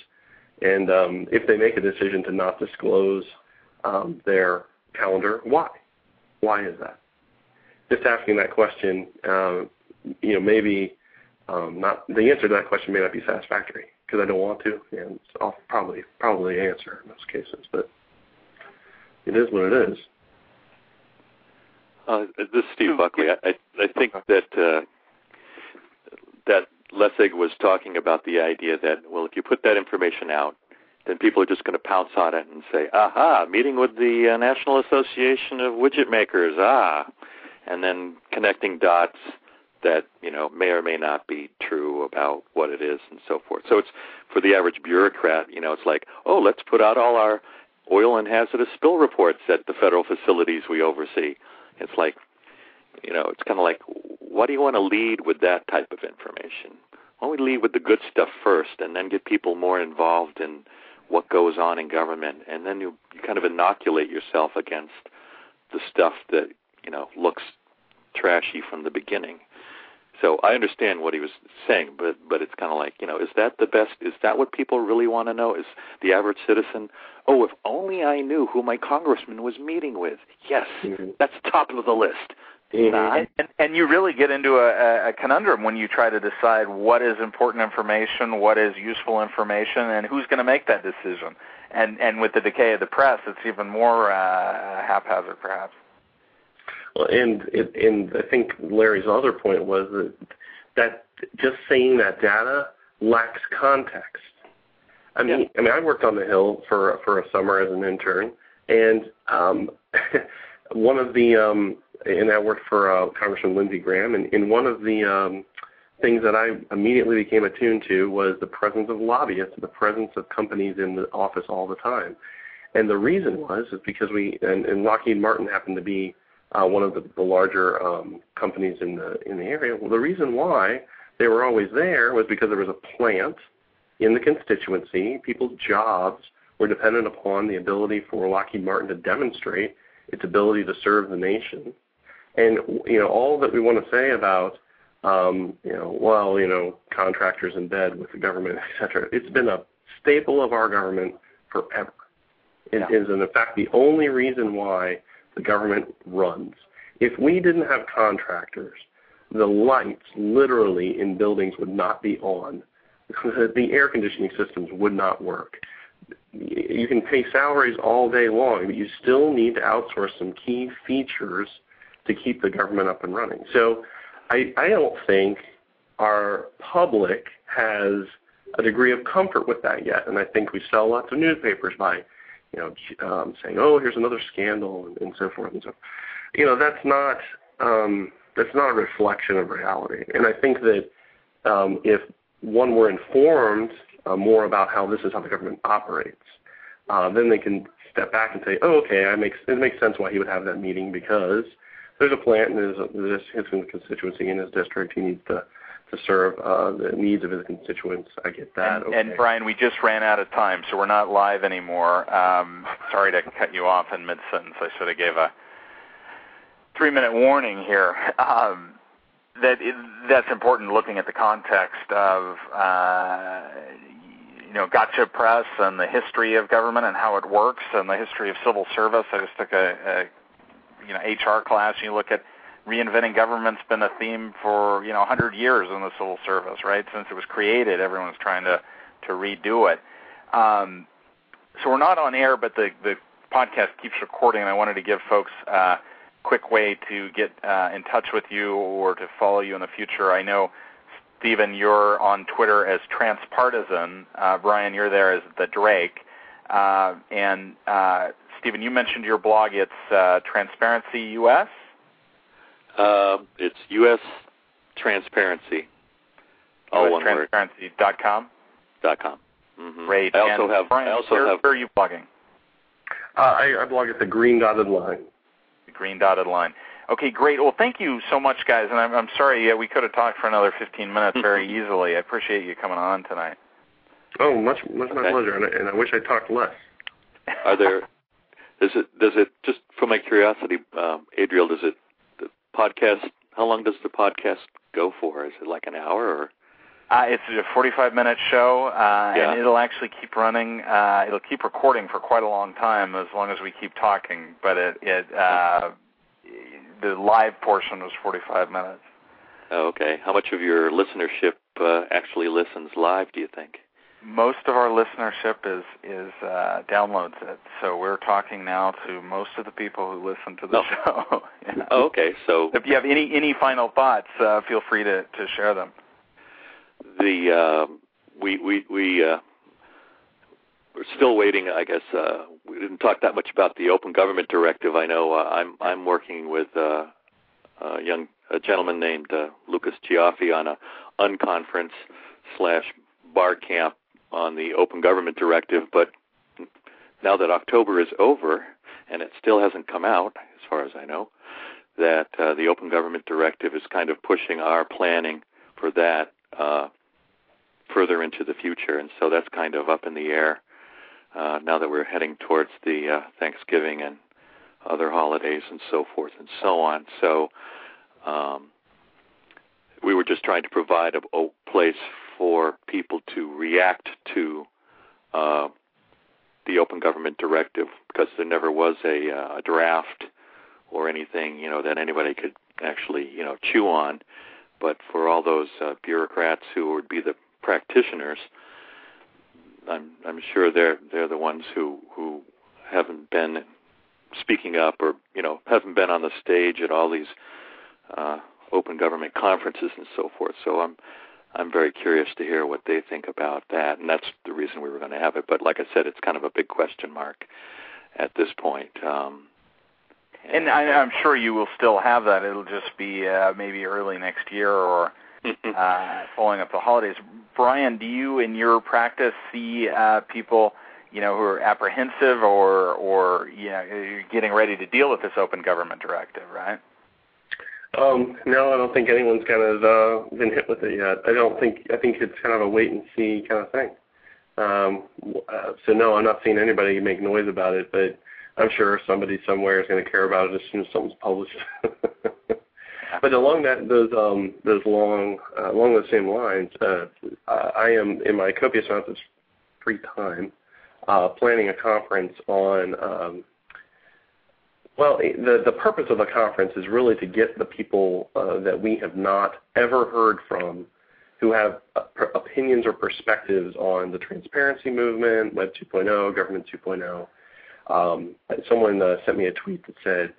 And um, if they make a decision to not disclose um, their calendar, why? Why is that? Just asking that question, uh, you know, maybe um, not the answer to that question may not be satisfactory because I don't want to, and I'll probably probably answer in most cases, but it is what it is. Uh, this is Steve Buckley. I, I think that uh, that Lessig was talking about the idea that well, if you put that information out, then people are just going to pounce on it and say, "Aha! Meeting with the uh, National Association of Widget Makers." Ah, and then connecting dots that you know may or may not be true about what it is and so forth. So it's for the average bureaucrat, you know, it's like, oh, let's put out all our oil and hazardous spill reports at the federal facilities we oversee. It's like, you know, it's kind of like, why do you want to lead with that type of information? Why don't we lead with the good stuff first, and then get people more involved in what goes on in government, and then you you kind of inoculate yourself against the stuff that you know looks trashy from the beginning. So I understand what he was saying, but but it's kind you know, is that the best? Is that what people really want to know? Is the average citizen? Oh, if only I knew who my congressman was meeting with. Yes, mm-hmm. that's top of the list. Mm-hmm. And, and, and you really get into a, a conundrum when you try to decide what is important information, what is useful information, and who's going to make that decision. And and with the decay of the press, it's even more uh, haphazard, perhaps. Well, and and I think Larry's other point was that that just saying that data lacks context. I mean, yeah. I mean, I worked on the Hill for for a summer as an intern, and um, one of the um, and I worked for uh, Congressman Lindsey Graham, and in one of the um, things that I immediately became attuned to was the presence of lobbyists, the presence of companies in the office all the time, and the reason was is because we and, and Lockheed Martin happened to be uh, one of the, the larger um, companies in the in the area. Well, the reason why they were always there was because there was a plant in the constituency. People's jobs were dependent upon the ability for Lockheed Martin to demonstrate its ability to serve the nation. And you know all that we want to say about um, you know well you know contractors in bed with the government, etc. It's been a staple of our government forever. It yeah. is in fact the only reason why the government runs. If we didn't have contractors, the lights literally in buildings would not be on. the air conditioning systems would not work. You can pay salaries all day long, but you still need to outsource some key features to keep the government up and running. So I, I don't think our public has a degree of comfort with that yet, and I think we sell lots of newspapers by you know, um, saying, "Oh, here's another scandal," and, and so forth and so. You know, that's not um, that's not a reflection of reality. And I think that um, if one were informed uh, more about how this is how the government operates, uh, then they can step back and say, oh, okay, it makes, it makes sense why he would have that meeting because there's a plant and there's, a, his constituency in his district. He needs to to serve uh, the needs of his constituents. I get that. And, okay. and Brian, we just ran out of time, so we're not live anymore. Um, sorry to cut you off in mid sentence. I should have gave a three minute warning here. Um, that it, that's important looking at the context of uh, you know gotcha press and the history of government and how it works and the history of civil service. I just took a, a you know HR class. And you look at reinventing government's been a theme for you know 100 years in the civil service, right? Since it was created, everyone's trying to to redo it. Um, so we're not on air, but the the podcast keeps recording, and I wanted to give folks a quick way to get uh, in touch with you or to follow you in the future. I know. Stephen, you're on Twitter as Transpartisan. Uh, Brian, you're there as the Drake. Uh, and uh, Stephen, you mentioned your blog. It's uh, Transparency US. Uh, it's U.S. Transparency. All one word. Transparency.com. Dot com. Mm-hmm. Great. I also and have. Brian, I also where, have. where are you blogging? Uh, I, I blog at the Green Dotted Line. The green dotted line. Okay, great. Well, thank you so much, guys. And I'm, I'm sorry, yeah, we could have talked for another 15 minutes very easily. I appreciate you coming on tonight. Oh, much, much my pleasure, and I, and I wish I talked less. Are there? Does it? Does it? Just for my curiosity, um, Adriel, does it? The podcast. How long does the podcast go for? Is it like an hour or? Uh, it's a 45 minute show, uh, Yeah. and it'll actually keep running. Uh, it'll keep recording for quite a long time as long as we keep talking. But it, it uh, the live portion was 45 minutes. Oh, okay. How much of your listenership uh, actually listens live? Do you think? Most of our listenership is is uh, downloads it. So we're talking now to most of the people who listen to the Oh. show. Yeah. Oh, okay. So If you have any any final thoughts, uh, feel free to to share them. The uh, we we we uh, we're still waiting. I guess uh, we didn't talk that much about the Open Government Directive. I know uh, I'm I'm working with uh, a young a gentleman named uh, Lucas Cioffi on a unconference slash bar camp on the Open Government Directive. But now that October is over and it still hasn't come out, as far as I know, that uh, the Open Government Directive is kind of pushing our planning for that uh, further into the future, and so that's kind of up in the air uh, now that we're heading towards the uh, Thanksgiving and other holidays and so forth and so on. So um, we were just trying to provide a, a place for people to react to uh, the Open Government Directive because there never was a, uh, a draft or anything, you know, that anybody could actually, you know, chew on. But for all those uh, bureaucrats who would be the practitioners, I'm I'm sure they're they're the ones who who haven't been speaking up or you know haven't been on the stage at all these uh, open government conferences and so forth. So I'm I'm very curious to hear what they think about that, and that's the reason we were going to have it. But like I said, it's kind of a big question mark at this point. Um, And I, I'm sure you will still have that. It'll just be uh, maybe early next year or uh, following up the holidays. Brian, do you in your practice see uh, people, you know, who are apprehensive or or you know you're getting ready to deal with this open government directive, right? Um, no, I don't think anyone's kind of uh, been hit with it yet. I don't think. I think it's kind of a wait and see kind of thing. Um, uh, so no, I'm not seeing anybody make noise about it, but I'm sure somebody somewhere is going to care about it as soon as something's published. but along that those um, those long uh, along those same lines, uh, I am in my copious amounts of free time uh, planning a conference on. Um, well, the the purpose of the conference is really to get the people uh, that we have not ever heard from, who have uh, opinions or perspectives on the transparency movement, Web 2.0, Government 2.0. Um, someone uh, sent me a tweet that said,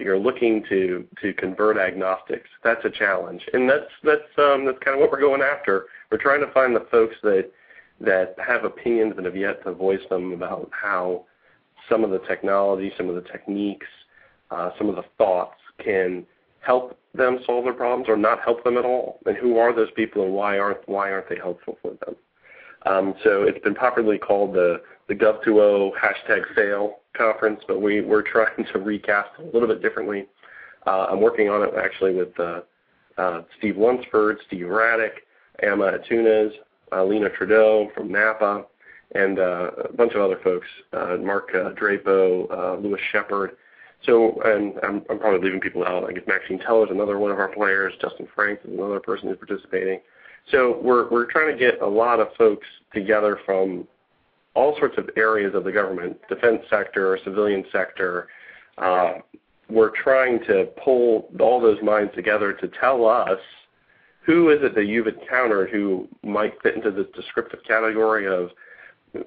"You're looking to to convert agnostics. That's a challenge," and that's that's um, that's kind of what we're going after. We're trying to find the folks that that have opinions and have yet to voice them about how some of the technology, some of the techniques, uh, some of the thoughts can help them solve their problems or not help them at all? And who are those people and why aren't why aren't they helpful for them? Um, so it's been popularly called the the Gov2O hashtag fail conference, but we, we're trying to recast a little bit differently. Uh, I'm working on it actually with uh, uh, Steve Lunsford, Steve Radick, Emma Antunes, uh, Lena Trudeau from NAPA, and uh, a bunch of other folks, uh, Mark Drapeau, Lewis Shepherd. So, and I'm, I'm probably leaving people out. I guess Maxine Teller is another one of our players. Justin Franks is another person who's participating. So we're we're trying to get a lot of folks together from all sorts of areas of the government, defense sector, civilian sector. Uh, we're trying to pull all those minds together to tell us who is it that you've encountered who might fit into this descriptive category of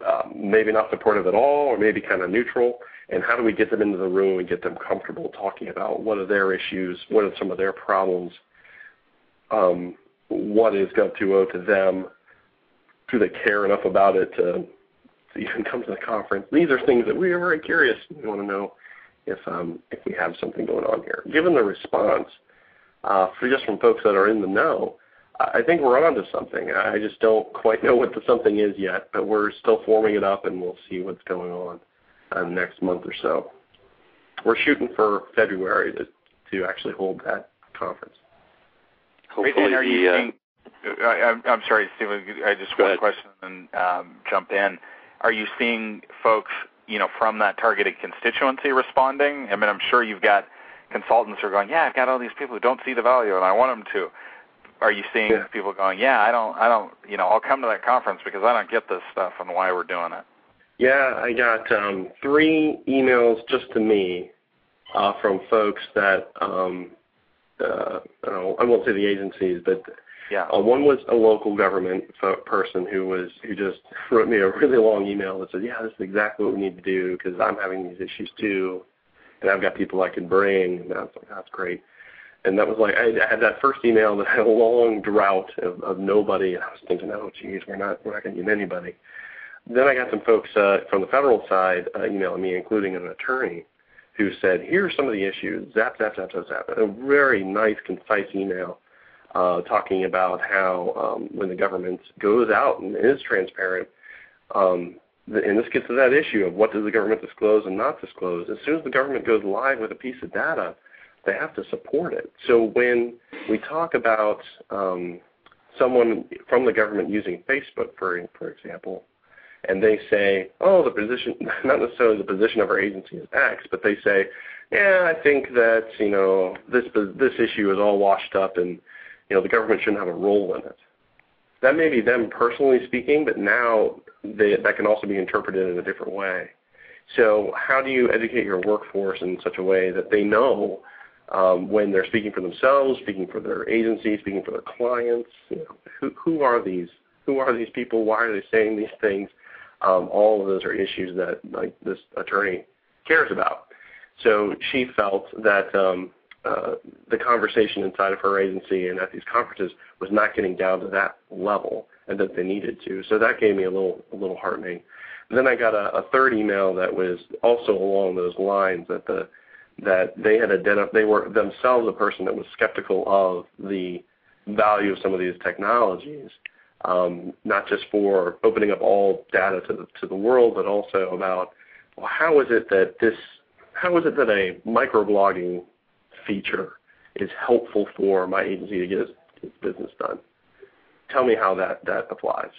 uh, maybe not supportive at all or maybe kind of neutral, and how do we get them into the room and get them comfortable talking about what are their issues, what are some of their problems, um, what is Gov2O to them, do they care enough about it to to even come to the conference. These are things that we are very curious. We want to know if um, if we have something going on here. Given the response, uh, for just from folks that are in the know, I think we're onto something. I just don't quite know what the something is yet, but we're still forming it up, and we'll see what's going on uh, next month or so. We're shooting for February to to actually hold that conference. Hopefully, are you the, uh, I, I'm sorry, Stephen. I just one question and um, jump in are you seeing folks, you know, from that targeted constituency responding? I mean, I'm sure you've got consultants who are going, yeah, I've got all these people who don't see the value, and I want them to. Are you seeing yeah. people going, yeah, I don't, I don't, you know, I'll come to that conference because I don't get this stuff and why we're doing it? Yeah, I got um, three emails just to me uh, from folks that um, uh, I won't say the agencies, but yeah. Uh, one was a local government person who was who just wrote me a really long email that said, "Yeah, this is exactly what we need to do because I'm having these issues too, and I've got people I can bring." And I was like, "That's great." And that was like I, I had that first email that had a long drought of, of nobody, and I was thinking, "Oh, geez, we're not we're not going to get anybody." Then I got some folks uh, from the federal side uh, emailing me, including an attorney, who said, "Here are some of the issues." Zap, zap, zap, zap, zap. A very nice, concise email uh, talking about how um, when the government goes out and is transparent, um, the, and this gets to that issue of what does the government disclose and not disclose. As soon as the government goes live with a piece of data, they have to support it. So when we talk about um, someone from the government using Facebook, for for example, and they say, oh, the position, not necessarily the position of our agency is X, but they say, yeah, I think that you know this this issue is all washed up and you know, the government shouldn't have a role in it. That may be them personally speaking, but now they, that can also be interpreted in a different way. So how do you educate your workforce in such a way that they know um, when they're speaking for themselves, speaking for their agency, speaking for their clients, you know, who, who are these? Who are these people? Why are they saying these things? Um, all of those are issues that like this attorney cares about. So she felt that um, uh, the conversation inside of her agency and at these conferences was not getting down to that level and that they needed to. So that gave me a little a little heartening. Then I got a, a third email that was also along those lines that the that they had identified they were themselves a person that was skeptical of the value of some of these technologies, um, not just for opening up all data to the to the world, but also about well, how is it that this how is it that a microblogging feature is helpful for my agency to get its, its business done. Tell me how that, that applies.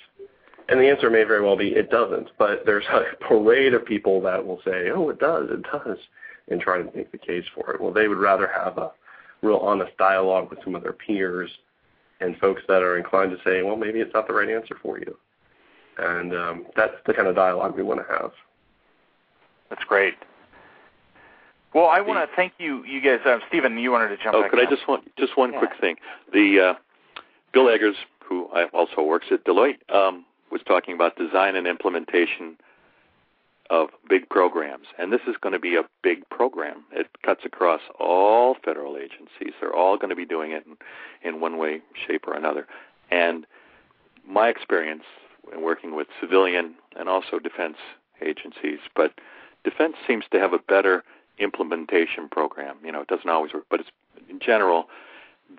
And the answer may very well be it doesn't, but there's a parade of people that will say, oh, it does, it does, and try to make the case for it. Well, they would rather have a real honest dialogue with some of their peers and folks that are inclined to say, well, maybe it's not the right answer for you. And um, that's the kind of dialogue we want to have. That's great. Well, I want to thank you, you guys. Uh, Stephen, you wanted to jump. Oh, back could in. I just want just one yeah. quick thing? The uh, Bill Eggers, who also works at Deloitte, um, was talking about design and implementation of big programs, and this is going to be a big program. It cuts across all federal agencies. They're all going to be doing it in, in one way, shape, or another. And my experience in working with civilian and also defense agencies, but defense seems to have a better implementation program. You know, it doesn't always work, but it's in general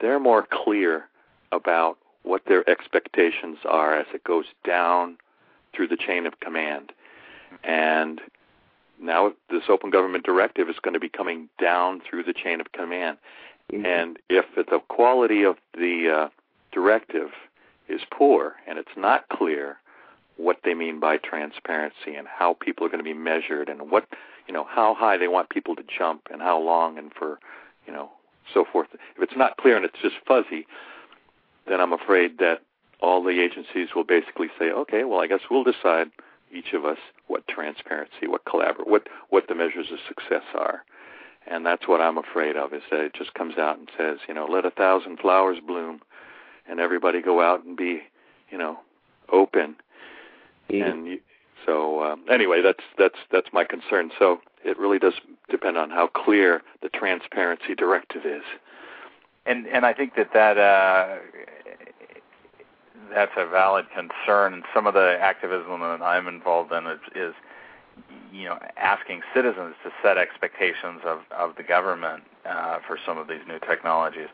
they're more clear about what their expectations are as it goes down through the chain of command. And now this open government directive is going to be coming down through the chain of command. Mm-hmm. And if the quality of the uh, directive is poor and it's not clear what they mean by transparency and how people are going to be measured and what you know how high they want people to jump and how long and for you know so forth if it's not clear and it's just fuzzy then i'm afraid that all the agencies will basically say okay well i guess we'll decide each of us what transparency what collaborate what what the measures of success are and that's what i'm afraid of is that it just comes out and says you know let a thousand flowers bloom and everybody go out and be you know open and you, so um, anyway, that's that's that's my concern. So it really does depend on how clear the transparency directive is. And and I think that that uh, that's a valid concern. And some of the activism that I'm involved in is, is you know asking citizens to set expectations of of the government uh, for some of these new technologies.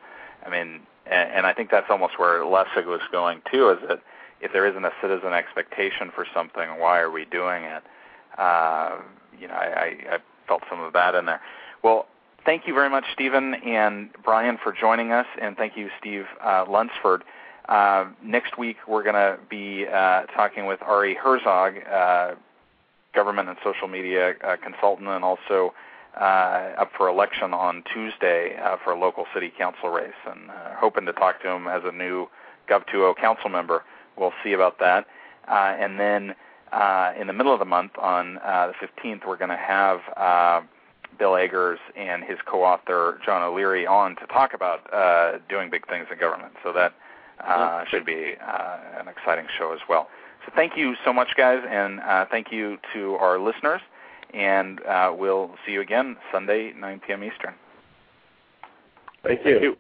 I mean, and, and I think that's almost where Lessig was going too. Is that if there isn't a citizen expectation for something, why are we doing it? Uh, you know, I, I, I felt some of that in there. Well, thank you very much, Stephen and Brian, for joining us, and thank you, Steve uh, Lunsford. Uh, next week, we're going to be uh, talking with Ari Herzog, uh, government and social media uh, consultant, and also uh, up for election on Tuesday for a local city council race, and hoping to talk to him as a new Gov2O council member we'll see about that. And then in the middle of the month, on the 15th, we're going to have Bill Eggers and his co-author John O'Leary on to talk about doing big things in government. So that uh, should be uh, an exciting show as well. So thank you so much, guys, and uh, thank you to our listeners. And uh, we'll see you again Sunday, 9 p.m. Eastern. Thank you. Thank you.